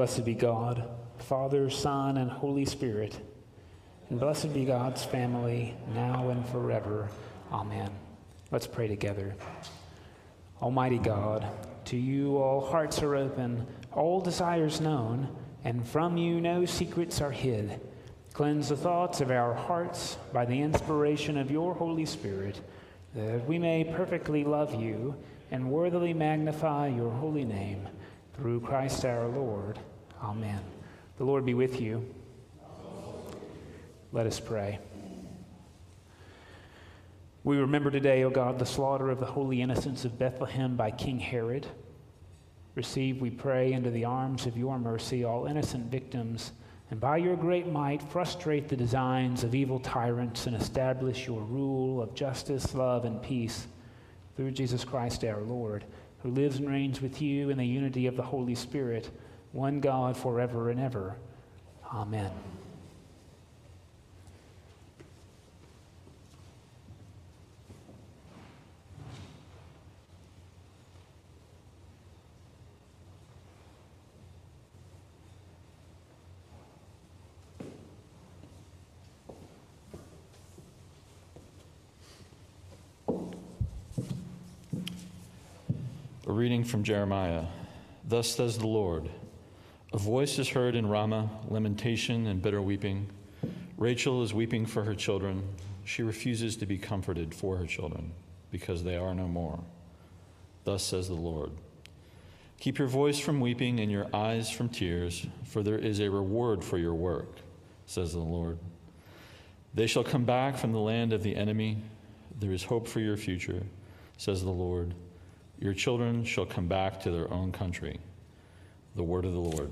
Blessed be God, Father, Son, and Holy Spirit. And blessed be God's family, now and forever. Amen. Let's pray together. Almighty God, to you all hearts are open, all desires known, and from you no secrets are hid. Cleanse the thoughts of our hearts by the inspiration of your Holy Spirit, that we may perfectly love you and worthily magnify your holy name. Through Christ our Lord. Amen. The Lord be with you. Let us pray. We remember today, O God, the slaughter of the holy innocents of Bethlehem by King Herod. Receive, we pray, into the arms of your mercy all innocent victims, and by your great might frustrate the designs of evil tyrants and establish your rule of justice, love, and peace through Jesus Christ our Lord, who lives and reigns with you in the unity of the Holy Spirit, one God forever and ever. Amen. A reading from Jeremiah. Thus says the Lord A voice is heard in Ramah, lamentation and bitter weeping. Rachel is weeping for her children. She refuses to be comforted for her children, because they are no more. Thus says the Lord Keep your voice from weeping and your eyes from tears, for there is a reward for your work, says the Lord. They shall come back from the land of the enemy. There is hope for your future, says the Lord. Your children shall come back to their own country. The word of the Lord.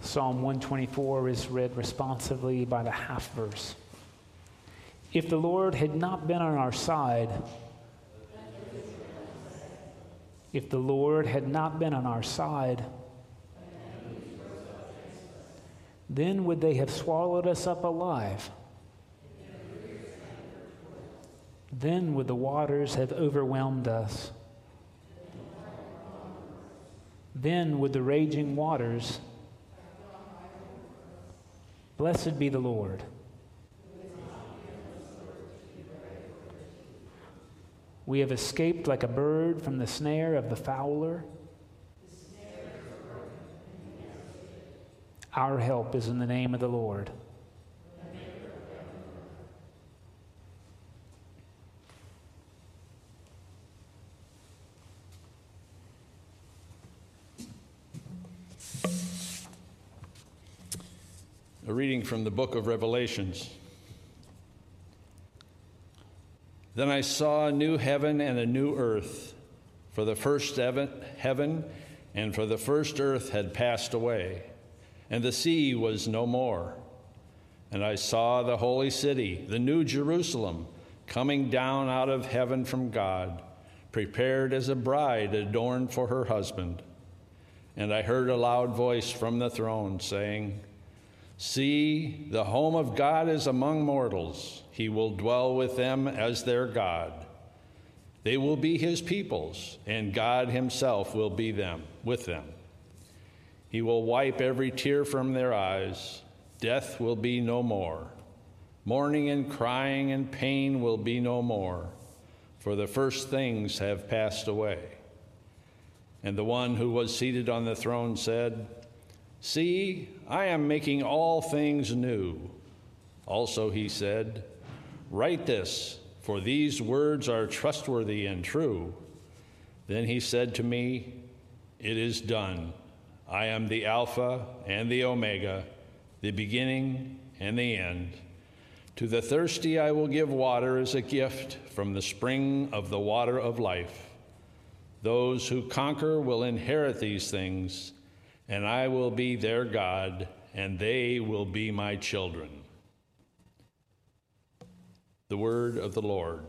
Psalm 124 is read responsively by the half verse. If the Lord had not been on our side, if the Lord had not been on our side, then would they have swallowed us up alive? Then would the waters have overwhelmed us. Then would the raging waters. Blessed be the Lord. We have escaped like a bird from the snare of the fowler. Our help is in the name of the Lord. A reading from the book of Revelations. Then I saw a new heaven and a new earth, for the first heaven and for the first earth had passed away, and the sea was no more. And I saw the holy city, the new Jerusalem, coming down out of heaven from God, prepared as a bride adorned for her husband. And I heard a loud voice from the throne saying, See, the home of God is among mortals. He will dwell with them as their God. They will be his peoples, and God himself will be them with them. He will wipe every tear from their eyes. Death will be no more. Mourning and crying and pain will be no more, for the first things have passed away. And the one who was seated on the throne said, See, I am making all things new. Also, he said, Write this, for these words are trustworthy and true. Then he said to me, It is done. I am the Alpha and the Omega, the beginning and the end. To the thirsty, I will give water as a gift from the spring of the water of life. Those who conquer will inherit these things and I will be their God, and they will be my children. The word of the Lord.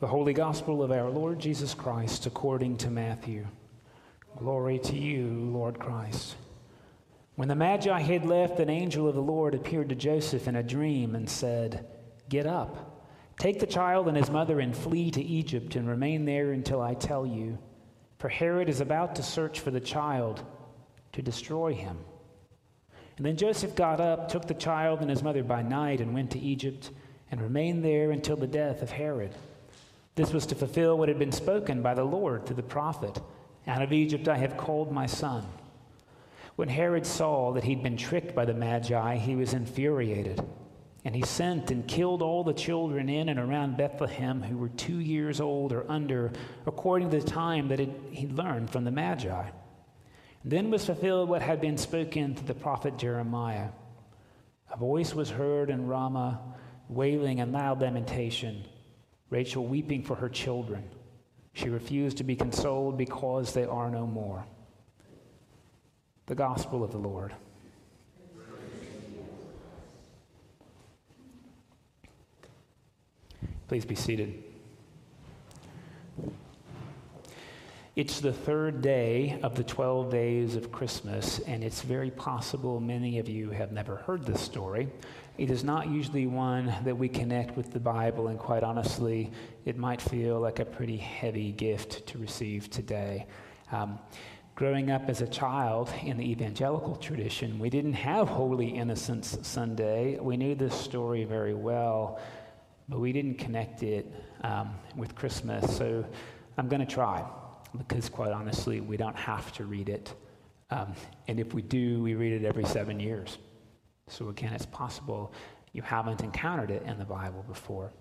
The Holy Gospel of our Lord Jesus Christ according to Matthew. Glory to you, Lord Christ. When the Magi had left, an angel of the Lord appeared to Joseph in a dream and said, Get up, take the child and his mother and flee to Egypt and remain there until I tell you. For Herod is about to search for the child to destroy him. And then Joseph got up, took the child and his mother by night, and went to Egypt and remained there until the death of Herod. This was to fulfill what had been spoken by the Lord through the prophet Out of Egypt I have called my son. When Herod saw that he'd been tricked by the Magi, he was infuriated. And he sent and killed all the children in and around Bethlehem who were two years old or under, according to the time that he'd learned from the Magi. Then was fulfilled what had been spoken through the prophet Jeremiah. A voice was heard in Ramah, wailing and loud lamentation, Rachel weeping for her children. She refused to be consoled because they are no more. The gospel of the Lord. Please be seated. It's the third day of the 12 days of Christmas, and it's very possible many of you have never heard this story. It is not usually one that we connect with the Bible, and quite honestly, it might feel like a pretty heavy gift to receive today. Um, growing up as a child in the evangelical tradition, we didn't have Holy Innocents Sunday. We knew this story very well, but we didn't connect it um, with Christmas. So I'm going to try because, quite honestly, we don't have to read it. Um, and if we do, we read it every seven years. So, again, it's possible you haven't encountered it in the Bible before.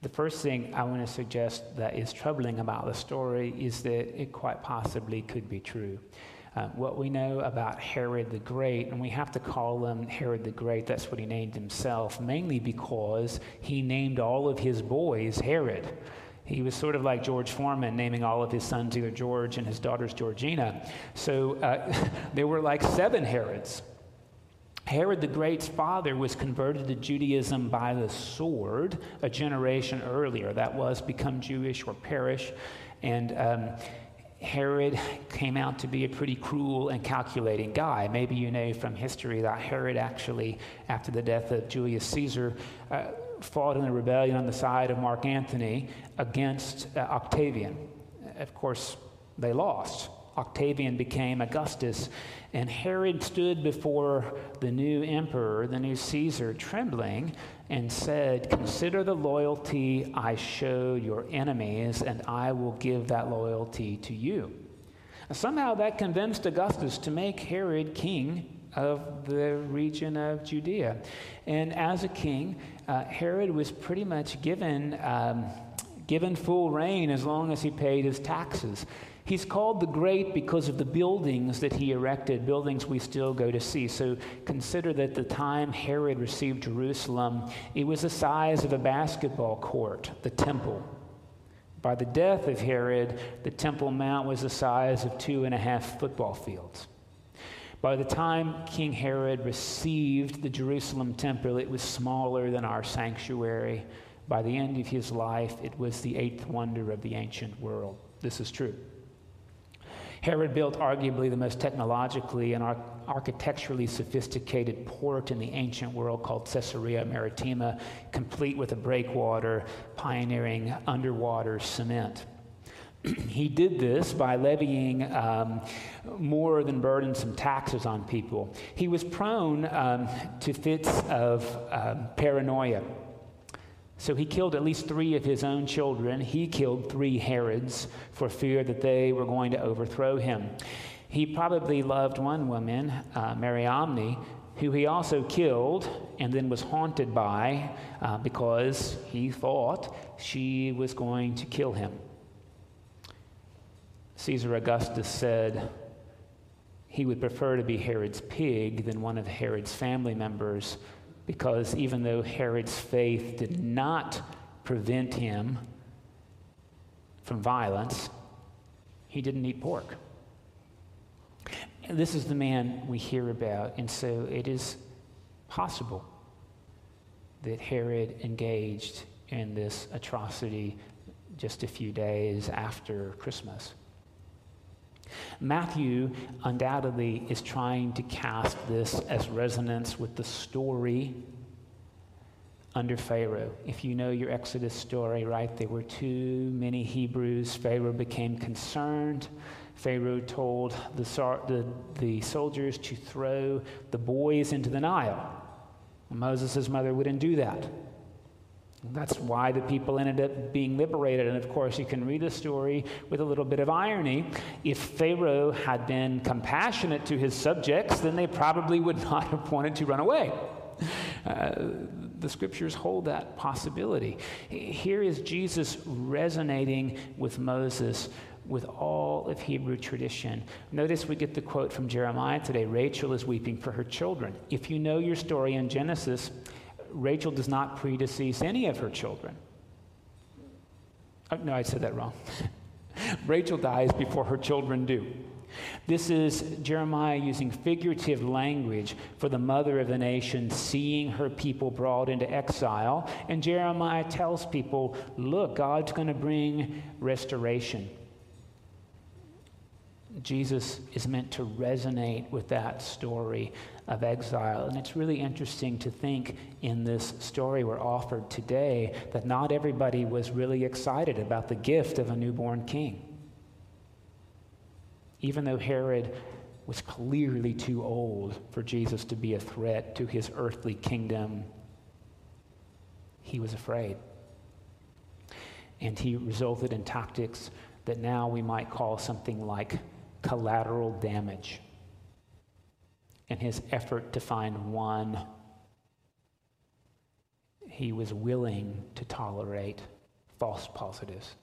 The first thing I want to suggest that is troubling about the story is that it quite possibly could be true. Uh, what we know about Herod the Great, and we have to call him Herod the Great, that's what he named himself, mainly because he named all of his boys Herod. He was sort of like George Foreman, naming all of his sons either George and his daughters Georgina. So uh, there were like seven Herods. Herod the Great's father was converted to Judaism by the sword a generation earlier. That was become Jewish or perish. And um, Herod came out to be a pretty cruel and calculating guy. Maybe you know from history that Herod actually, after the death of Julius Caesar, uh, fought in a rebellion on the side of Mark Antony against uh, Octavian. Of course, they lost. Octavian became Augustus, and Herod stood before the new emperor, the new Caesar, trembling and said, Consider the loyalty I showed your enemies, and I will give that loyalty to you. Somehow that convinced Augustus to make Herod king of the region of Judea. And as a king, uh, Herod was pretty much given, um, given full reign as long as he paid his taxes. He's called the Great because of the buildings that he erected, buildings we still go to see. So consider that the time Herod received Jerusalem, it was the size of a basketball court, the temple. By the death of Herod, the Temple Mount was the size of two and a half football fields. By the time King Herod received the Jerusalem temple, it was smaller than our sanctuary. By the end of his life, it was the eighth wonder of the ancient world. This is true. Herod built arguably the most technologically and architecturally sophisticated port in the ancient world called Caesarea Maritima, complete with a breakwater, pioneering underwater cement. he did this by levying um, more than burdensome taxes on people. He was prone um, to fits of um, paranoia. So he killed at least three of his own children. He killed three Herods for fear that they were going to overthrow him. He probably loved one woman, uh, Omni, who he also killed and then was haunted by uh, because he thought she was going to kill him. Caesar Augustus said he would prefer to be Herod's pig than one of Herod's family members because even though Herod's faith did not prevent him from violence, he didn't eat pork. This is the man we hear about, and so it is possible that Herod engaged in this atrocity just a few days after Christmas. Matthew undoubtedly is trying to cast this as resonance with the story under Pharaoh. If you know your Exodus story, right, there were too many Hebrews. Pharaoh became concerned. Pharaoh told the, the, the soldiers to throw the boys into the Nile. Moses' mother wouldn't do that. That's why the people ended up being liberated. And of course, you can read the story with a little bit of irony. If Pharaoh had been compassionate to his subjects, then they probably would not have wanted to run away. Uh, the scriptures hold that possibility. Here is Jesus resonating with Moses with all of Hebrew tradition. Notice we get the quote from Jeremiah today Rachel is weeping for her children. If you know your story in Genesis, Rachel does not predecease any of her children. Oh, no, I said that wrong. Rachel dies before her children do. This is Jeremiah using figurative language for the mother of the nation seeing her people brought into exile. And Jeremiah tells people, look, God's going to bring restoration. Jesus is meant to resonate with that story of exile. And it's really interesting to think in this story we're offered today that not everybody was really excited about the gift of a newborn king. Even though Herod was clearly too old for Jesus to be a threat to his earthly kingdom, he was afraid. And he resulted in tactics that now we might call something like collateral damage in his effort to find one he was willing to tolerate false positives.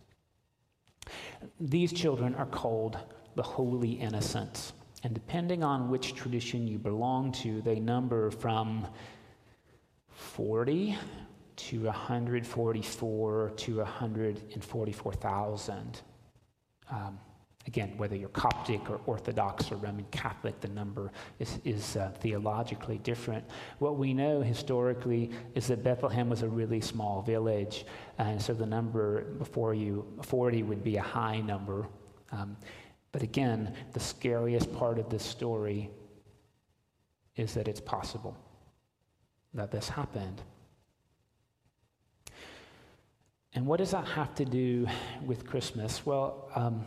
These children are called the holy innocents. And depending on which tradition you belong to, they number from 40 to 144 to 144,000. Um, Again, whether you're Coptic or Orthodox or Roman Catholic, the number is, is uh, theologically different. What we know historically is that Bethlehem was a really small village, and so the number before you, 40, would be a high number. Um, but again, the scariest part of this story is that it's possible that this happened. And what does that have to do with Christmas? Well, um,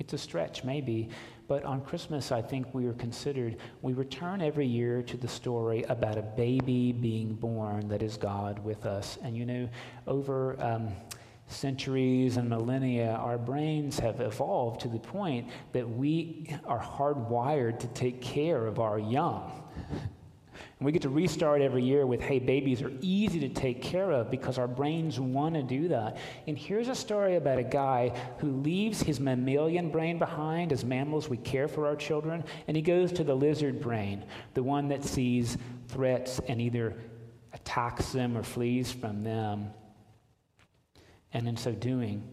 it's a stretch, maybe, but on Christmas, I think we are considered, we return every year to the story about a baby being born that is God with us. And you know, over um, centuries and millennia, our brains have evolved to the point that we are hardwired to take care of our young. And we get to restart every year with, hey, babies are easy to take care of because our brains want to do that. And here's a story about a guy who leaves his mammalian brain behind. As mammals, we care for our children. And he goes to the lizard brain, the one that sees threats and either attacks them or flees from them. And in so doing,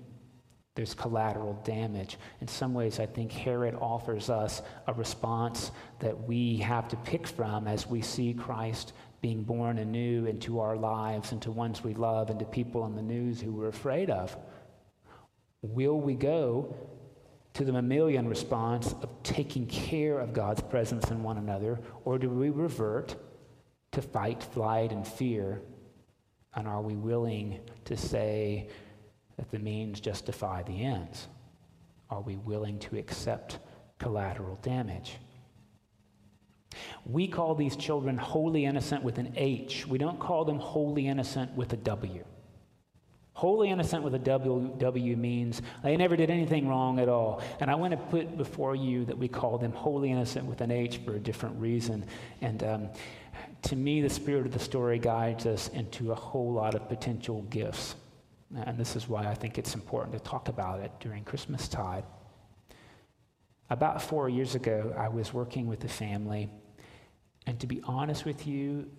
there's collateral damage. In some ways, I think Herod offers us a response that we have to pick from as we see Christ being born anew into our lives, into ones we love, into people in the news who we're afraid of. Will we go to the mammalian response of taking care of God's presence in one another, or do we revert to fight, flight, and fear? And are we willing to say, that the means justify the ends? Are we willing to accept collateral damage? We call these children holy innocent with an H. We don't call them wholly innocent with a W. Wholly innocent with a W, w means they never did anything wrong at all. And I want to put before you that we call them holy innocent with an H for a different reason. And um, to me, the spirit of the story guides us into a whole lot of potential gifts. And this is why I think it's important to talk about it during Christmas tide. About four years ago, I was working with a family, and to be honest with you,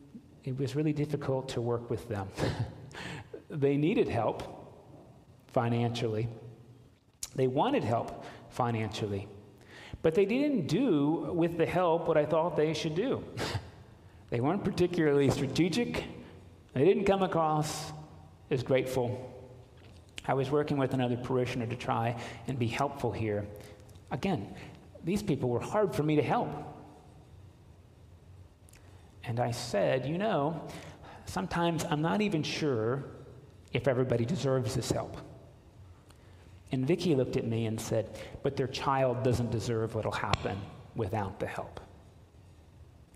it was really difficult to work with them. they needed help financially, they wanted help financially, but they didn't do with the help what I thought they should do. they weren't particularly strategic, they didn't come across as grateful I was working with another parishioner to try and be helpful here. Again, these people were hard for me to help. And I said, You know, sometimes I'm not even sure if everybody deserves this help. And Vicky looked at me and said, But their child doesn't deserve what'll happen without the help.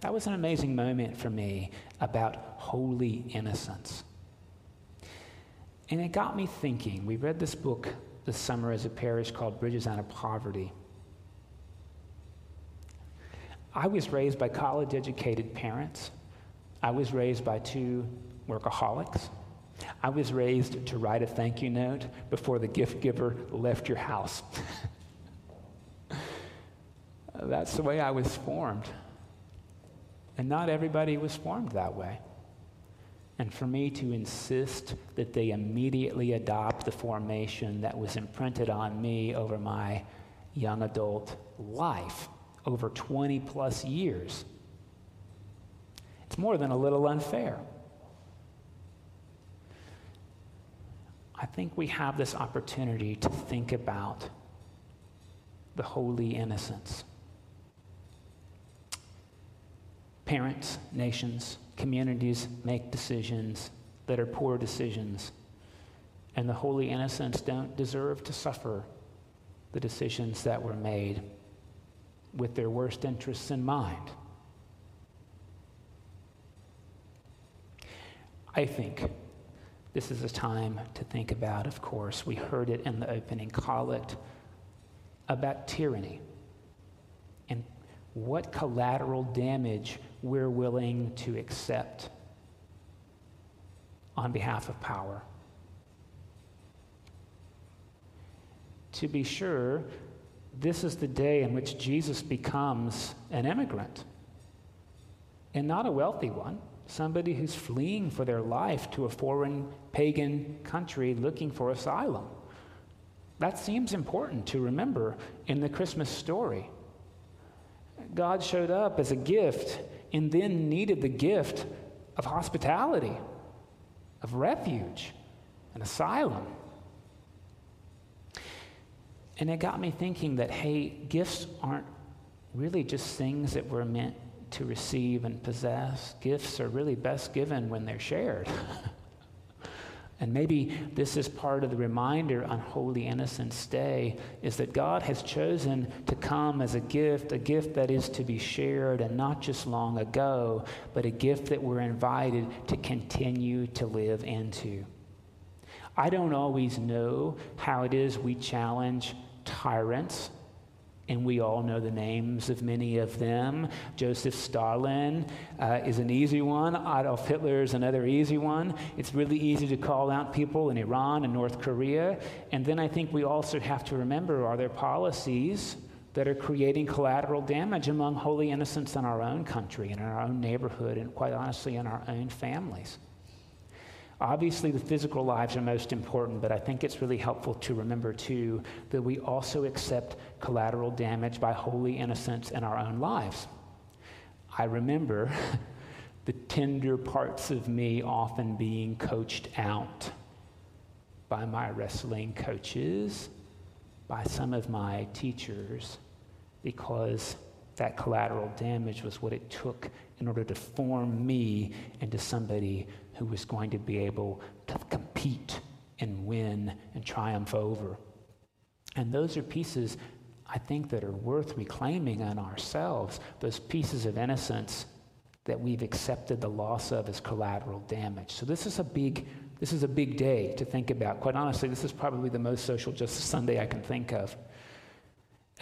That was an amazing moment for me about holy innocence. And it got me thinking. We read this book this summer as a parish called Bridges Out of Poverty. I was raised by college educated parents. I was raised by two workaholics. I was raised to write a thank you note before the gift giver left your house. That's the way I was formed. And not everybody was formed that way. And for me to insist that they immediately adopt the formation that was imprinted on me over my young adult life, over 20 plus years, it's more than a little unfair. I think we have this opportunity to think about the holy innocence. Parents, nations, communities make decisions that are poor decisions, and the holy innocents don't deserve to suffer the decisions that were made with their worst interests in mind. I think this is a time to think about, of course. We heard it in the opening collect about tyranny what collateral damage we're willing to accept on behalf of power. To be sure, this is the day in which Jesus becomes an immigrant, and not a wealthy one somebody who's fleeing for their life to a foreign pagan country looking for asylum. That seems important to remember in the Christmas story. God showed up as a gift and then needed the gift of hospitality, of refuge, and asylum. And it got me thinking that, hey, gifts aren't really just things that we're meant to receive and possess. Gifts are really best given when they're shared. and maybe this is part of the reminder on Holy Innocents Day is that God has chosen to come as a gift, a gift that is to be shared and not just long ago, but a gift that we're invited to continue to live into. I don't always know how it is we challenge tyrants and we all know the names of many of them. Joseph Stalin uh, is an easy one. Adolf Hitler is another easy one. It's really easy to call out people in Iran and North Korea. And then I think we also have to remember are there policies that are creating collateral damage among holy innocents in our own country in our own neighborhood and quite honestly in our own families? Obviously, the physical lives are most important, but I think it's really helpful to remember, too, that we also accept collateral damage by holy innocence in our own lives. I remember the tender parts of me often being coached out by my wrestling coaches, by some of my teachers, because that collateral damage was what it took in order to form me into somebody who was going to be able to compete and win and triumph over. And those are pieces, I think, that are worth reclaiming in ourselves, those pieces of innocence that we've accepted the loss of as collateral damage. So this is a big this is a big day to think about. Quite honestly, this is probably the most social justice Sunday I can think of.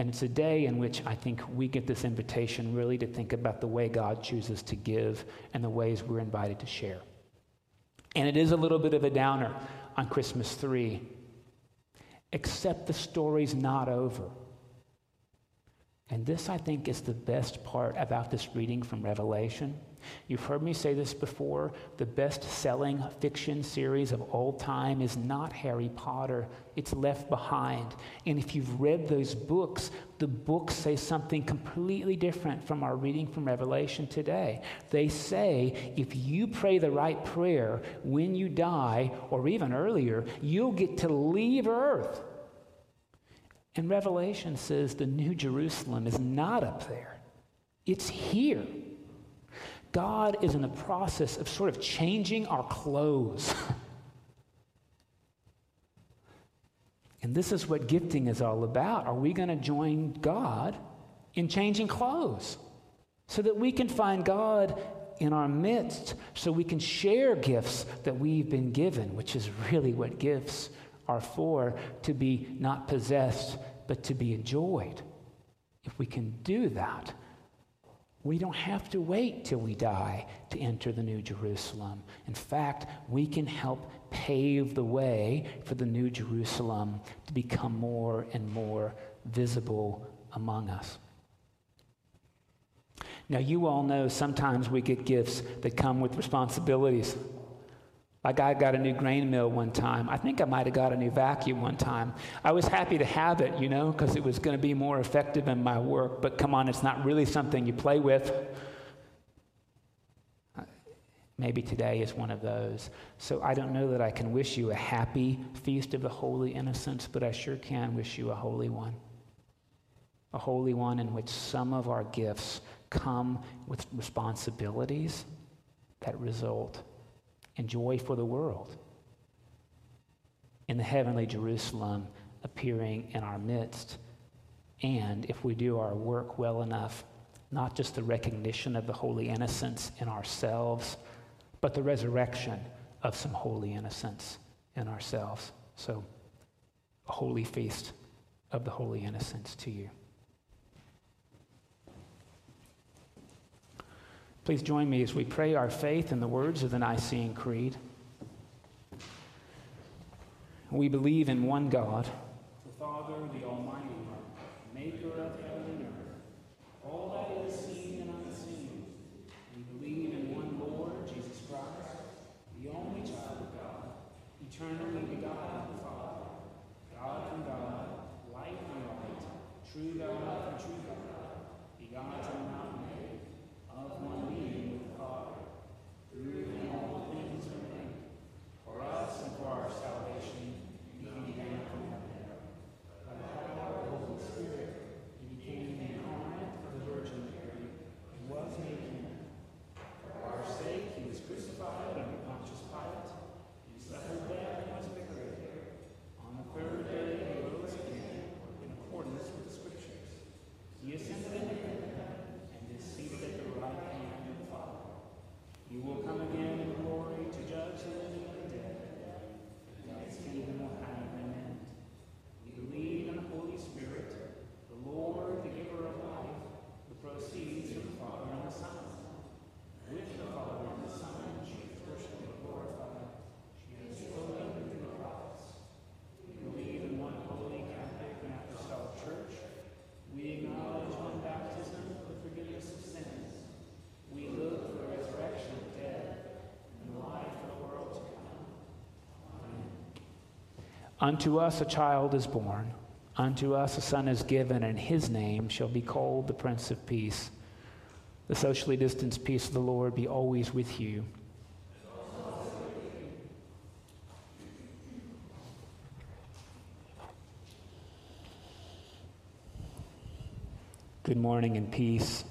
And it's a day in which I think we get this invitation really to think about the way God chooses to give and the ways we're invited to share. And it is a little bit of a downer on Christmas 3, except the story's not over. And this, I think, is the best part about this reading from Revelation. You've heard me say this before. The best selling fiction series of all time is not Harry Potter, it's Left Behind. And if you've read those books, the books say something completely different from our reading from Revelation today. They say if you pray the right prayer when you die, or even earlier, you'll get to leave Earth. And Revelation says the New Jerusalem is not up there, it's here. God is in the process of sort of changing our clothes. and this is what gifting is all about. Are we going to join God in changing clothes so that we can find God in our midst, so we can share gifts that we've been given, which is really what gifts are for to be not possessed, but to be enjoyed? If we can do that, we don't have to wait till we die to enter the New Jerusalem. In fact, we can help pave the way for the New Jerusalem to become more and more visible among us. Now, you all know sometimes we get gifts that come with responsibilities. Like I got a new grain mill one time. I think I might have got a new vacuum one time. I was happy to have it, you know, because it was going to be more effective in my work. But come on, it's not really something you play with. Uh, maybe today is one of those. So I don't know that I can wish you a happy feast of the holy innocents, but I sure can wish you a holy one. A holy one in which some of our gifts come with responsibilities that result and joy for the world. In the heavenly Jerusalem appearing in our midst. And if we do our work well enough, not just the recognition of the holy innocence in ourselves, but the resurrection of some holy innocence in ourselves. So, a holy feast of the holy innocents to you. Please join me as we pray our faith in the words of the Nicene Creed. We believe in one God, the Father, the Almighty, maker of heaven and earth, all that is seen and unseen. We believe in one Lord, Jesus Christ, the only child of God, eternally Unto us a child is born, unto us a son is given, and his name shall be called the Prince of Peace. The socially distanced peace of the Lord be always with you. Good morning and peace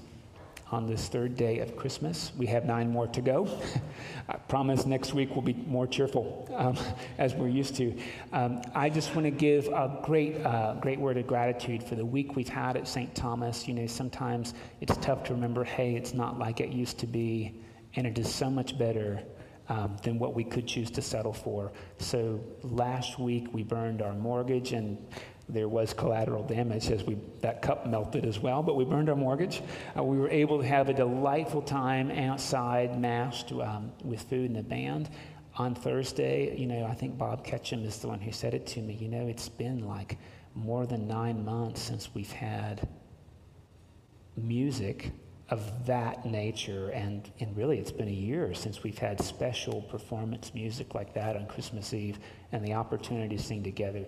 on this third day of Christmas. We have nine more to go. I promise next week we'll be more cheerful um, as we're used to. Um, I just want to give a great, uh, great word of gratitude for the week we've had at St. Thomas. You know, sometimes it's tough to remember, hey, it's not like it used to be, and it is so much better. Um, than what we could choose to settle for. So last week we burned our mortgage, and there was collateral damage as we that cup melted as well but we burned our mortgage uh, we were able to have a delightful time outside masked um, with food and a band on thursday you know i think bob ketchum is the one who said it to me you know it's been like more than nine months since we've had music of that nature. And, and really, it's been a year since we've had special performance music like that on Christmas Eve and the opportunity to sing together.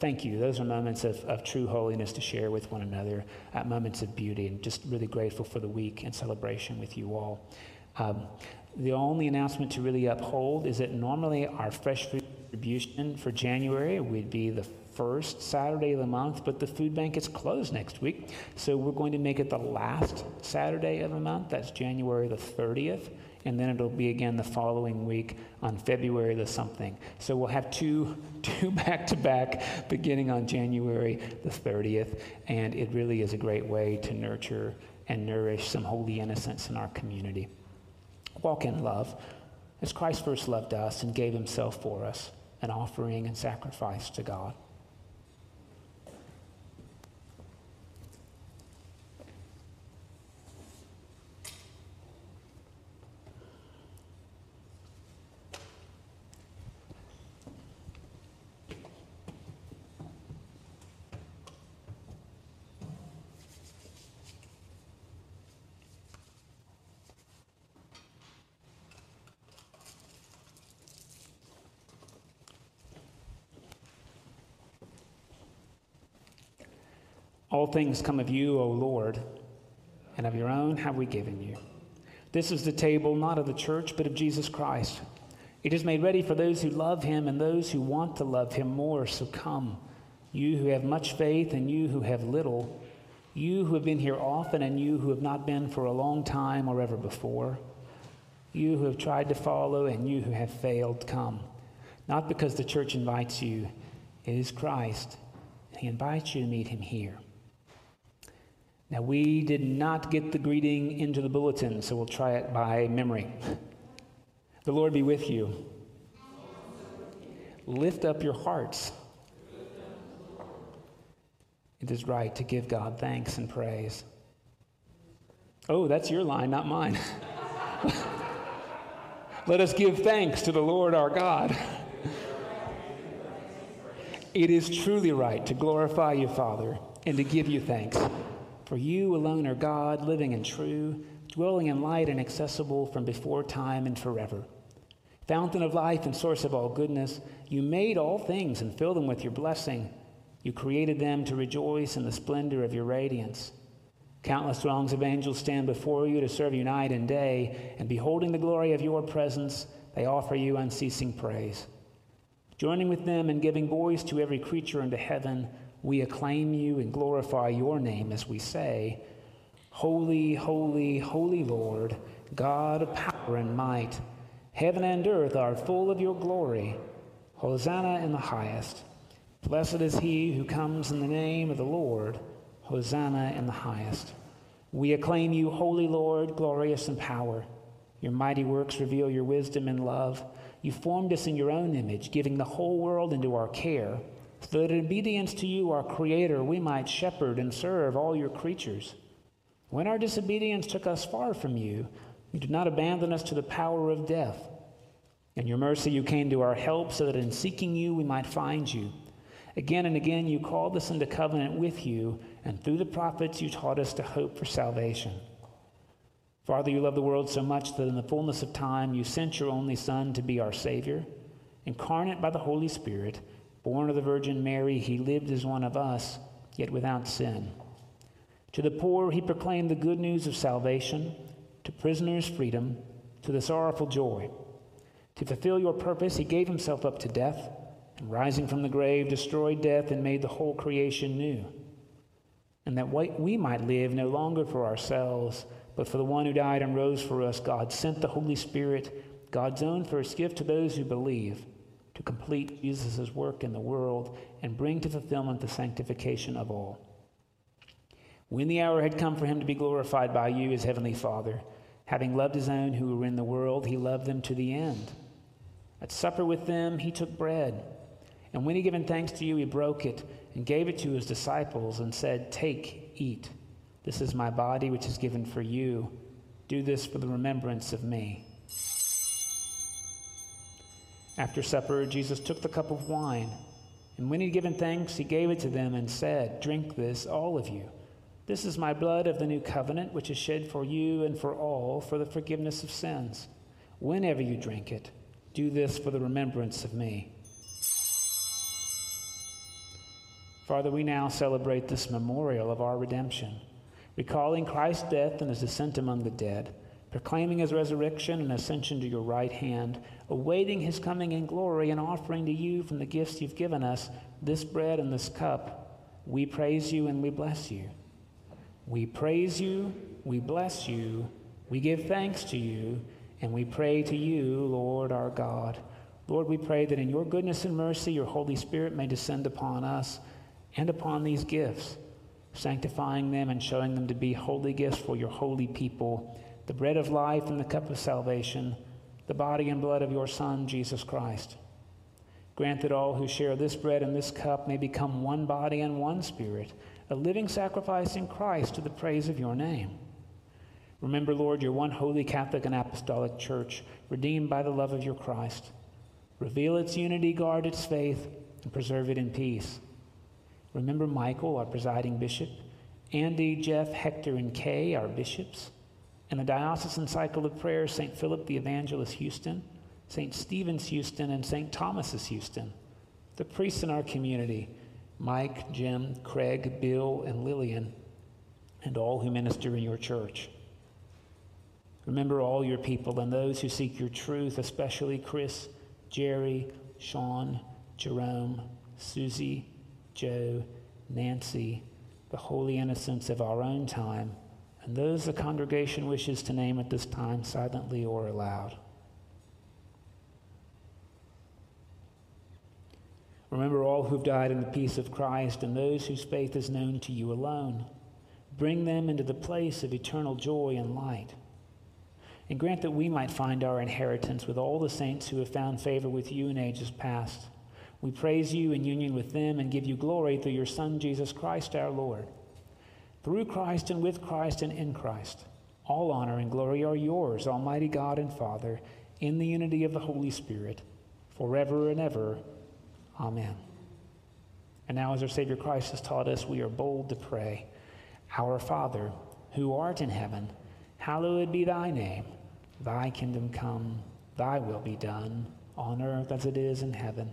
Thank you. Those are moments of, of true holiness to share with one another, uh, moments of beauty, and just really grateful for the week and celebration with you all. Um, the only announcement to really uphold is that normally our fresh food distribution for January would be the first Saturday of the month, but the food bank is closed next week. So we're going to make it the last Saturday of the month. That's January the 30th. And then it'll be again the following week on February the something. So we'll have two, two back to back beginning on January the 30th. And it really is a great way to nurture and nourish some holy innocence in our community. Walk in love as Christ first loved us and gave himself for us, an offering and sacrifice to God. All things come of you, O Lord, and of your own have we given you. This is the table not of the church, but of Jesus Christ. It is made ready for those who love him and those who want to love him more. So come, you who have much faith and you who have little, you who have been here often and you who have not been for a long time or ever before, you who have tried to follow and you who have failed, come. Not because the church invites you, it is Christ. He invites you to meet him here. Now, we did not get the greeting into the bulletin, so we'll try it by memory. The Lord be with you. Lift up your hearts. It is right to give God thanks and praise. Oh, that's your line, not mine. Let us give thanks to the Lord our God. It is truly right to glorify you, Father, and to give you thanks. For you alone are God, living and true, dwelling in light and accessible from before time and forever. Fountain of life and source of all goodness, you made all things and filled them with your blessing. You created them to rejoice in the splendor of your radiance. Countless throngs of angels stand before you to serve you night and day, and beholding the glory of your presence, they offer you unceasing praise. Joining with them and giving voice to every creature under heaven, we acclaim you and glorify your name as we say, Holy, holy, holy Lord, God of power and might. Heaven and earth are full of your glory. Hosanna in the highest. Blessed is he who comes in the name of the Lord. Hosanna in the highest. We acclaim you, Holy Lord, glorious in power. Your mighty works reveal your wisdom and love. You formed us in your own image, giving the whole world into our care that in obedience to you, our Creator, we might shepherd and serve all your creatures. When our disobedience took us far from you, you did not abandon us to the power of death. In your mercy, you came to our help so that in seeking you, we might find you. Again and again, you called us into covenant with you, and through the prophets, you taught us to hope for salvation. Father, you love the world so much that in the fullness of time, you sent your only Son to be our Savior, incarnate by the Holy Spirit Born of the Virgin Mary, he lived as one of us, yet without sin. To the poor, he proclaimed the good news of salvation, to prisoners, freedom, to the sorrowful, joy. To fulfill your purpose, he gave himself up to death, and rising from the grave, destroyed death and made the whole creation new. And that we might live no longer for ourselves, but for the one who died and rose for us, God sent the Holy Spirit, God's own first gift to those who believe to complete Jesus' work in the world and bring to fulfillment the sanctification of all. When the hour had come for him to be glorified by you, his heavenly Father, having loved his own who were in the world, he loved them to the end. At supper with them, he took bread. And when he given thanks to you, he broke it and gave it to his disciples and said, Take, eat. This is my body, which is given for you. Do this for the remembrance of me. After supper, Jesus took the cup of wine, and when he had given thanks, he gave it to them and said, Drink this, all of you, This is my blood of the new covenant, which is shed for you and for all for the forgiveness of sins. Whenever you drink it, do this for the remembrance of me. Father, we now celebrate this memorial of our redemption, recalling Christ's death and his ascent among the dead, proclaiming his resurrection and ascension to your right hand, awaiting his coming in glory, and offering to you from the gifts you've given us this bread and this cup. We praise you and we bless you. We praise you, we bless you, we give thanks to you, and we pray to you, Lord our God. Lord, we pray that in your goodness and mercy, your Holy Spirit may descend upon us and upon these gifts, sanctifying them and showing them to be holy gifts for your holy people, the bread of life and the cup of salvation, the body and blood of your Son, Jesus Christ. Grant that all who share this bread and this cup may become one body and one spirit a living sacrifice in Christ to the praise of your name. Remember, Lord, your one holy Catholic and Apostolic Church, redeemed by the love of your Christ. Reveal its unity, guard its faith, and preserve it in peace. Remember Michael, our presiding bishop, Andy, Jeff, Hector, and Kay, our bishops, and the diocesan cycle of prayers, St. Philip the Evangelist Houston, St. Stephen's Houston, and St. Thomas's Houston, the priests in our community Mike, Jim, Craig, Bill, and Lillian, and all who minister in your church. Remember all your people and those who seek your truth, especially Chris, Jerry, Sean, Jerome, Susie, Joe, Nancy, the holy innocents of our own time, and those the congregation wishes to name at this time silently or aloud. Remember all who've died in the peace of Christ and those whose faith is known to you alone. Bring them into the place of eternal joy and light. And grant that we might find our inheritance with all the saints who have found favor with you in ages past. We praise you in union with them and give you glory through your Son, Jesus Christ our Lord. Through Christ and with Christ and in Christ, all honor and glory are yours, Almighty God and Father, in the unity of the Holy Spirit, forever and ever. Amen. And now, as our Savior Christ has taught us, we are bold to pray Our Father, who art in heaven, hallowed be thy name. Thy kingdom come, thy will be done, on earth as it is in heaven.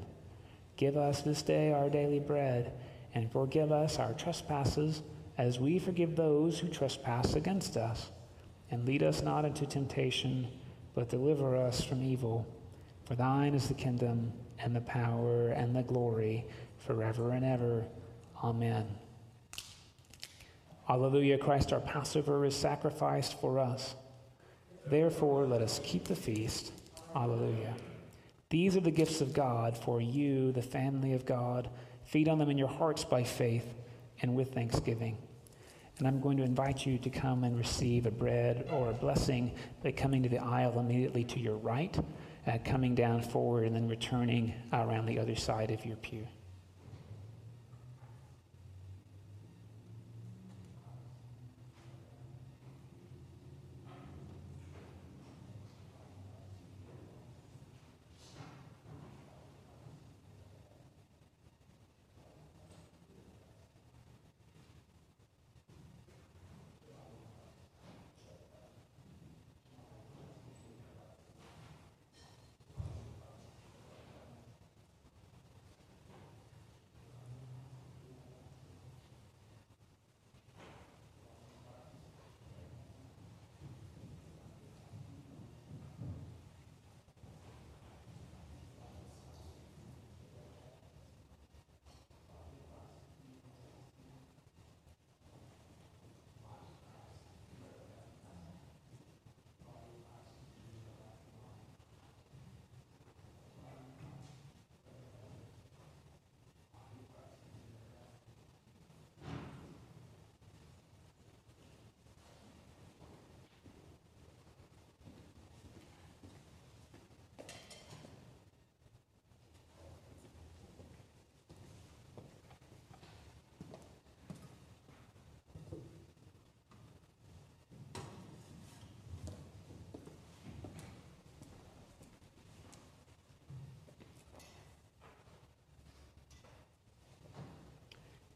Give us this day our daily bread, and forgive us our trespasses, as we forgive those who trespass against us. And lead us not into temptation, but deliver us from evil. For thine is the kingdom and the power and the glory forever and ever. Amen. Alleluia, Christ our Passover is sacrificed for us. Therefore, let us keep the feast. Alleluia. These are the gifts of God for you, the family of God. Feed on them in your hearts by faith and with thanksgiving. And I'm going to invite you to come and receive a bread or a blessing by coming to the aisle immediately to your right uh, coming down forward and then returning around the other side of your pew.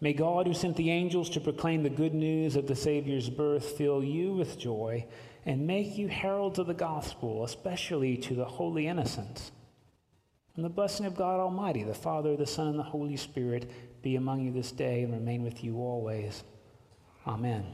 May God, who sent the angels to proclaim the good news of the Savior's birth, fill you with joy and make you heralds of the gospel, especially to the holy innocents. And the blessing of God Almighty, the Father, the Son, and the Holy Spirit be among you this day and remain with you always. Amen.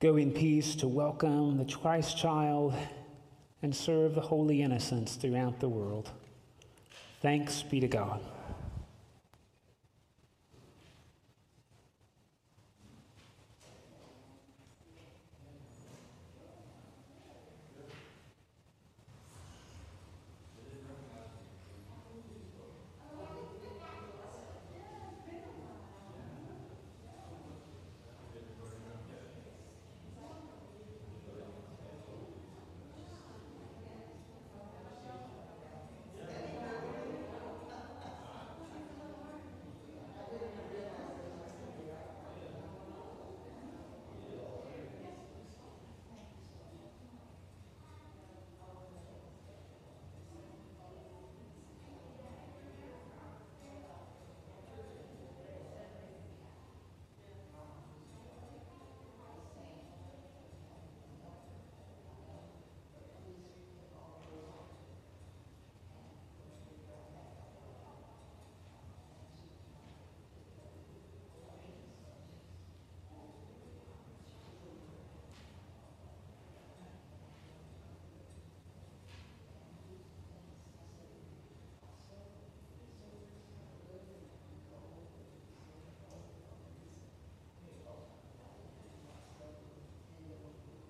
Go in peace to welcome the Christ child and serve the holy innocents throughout the world. Thanks be to God.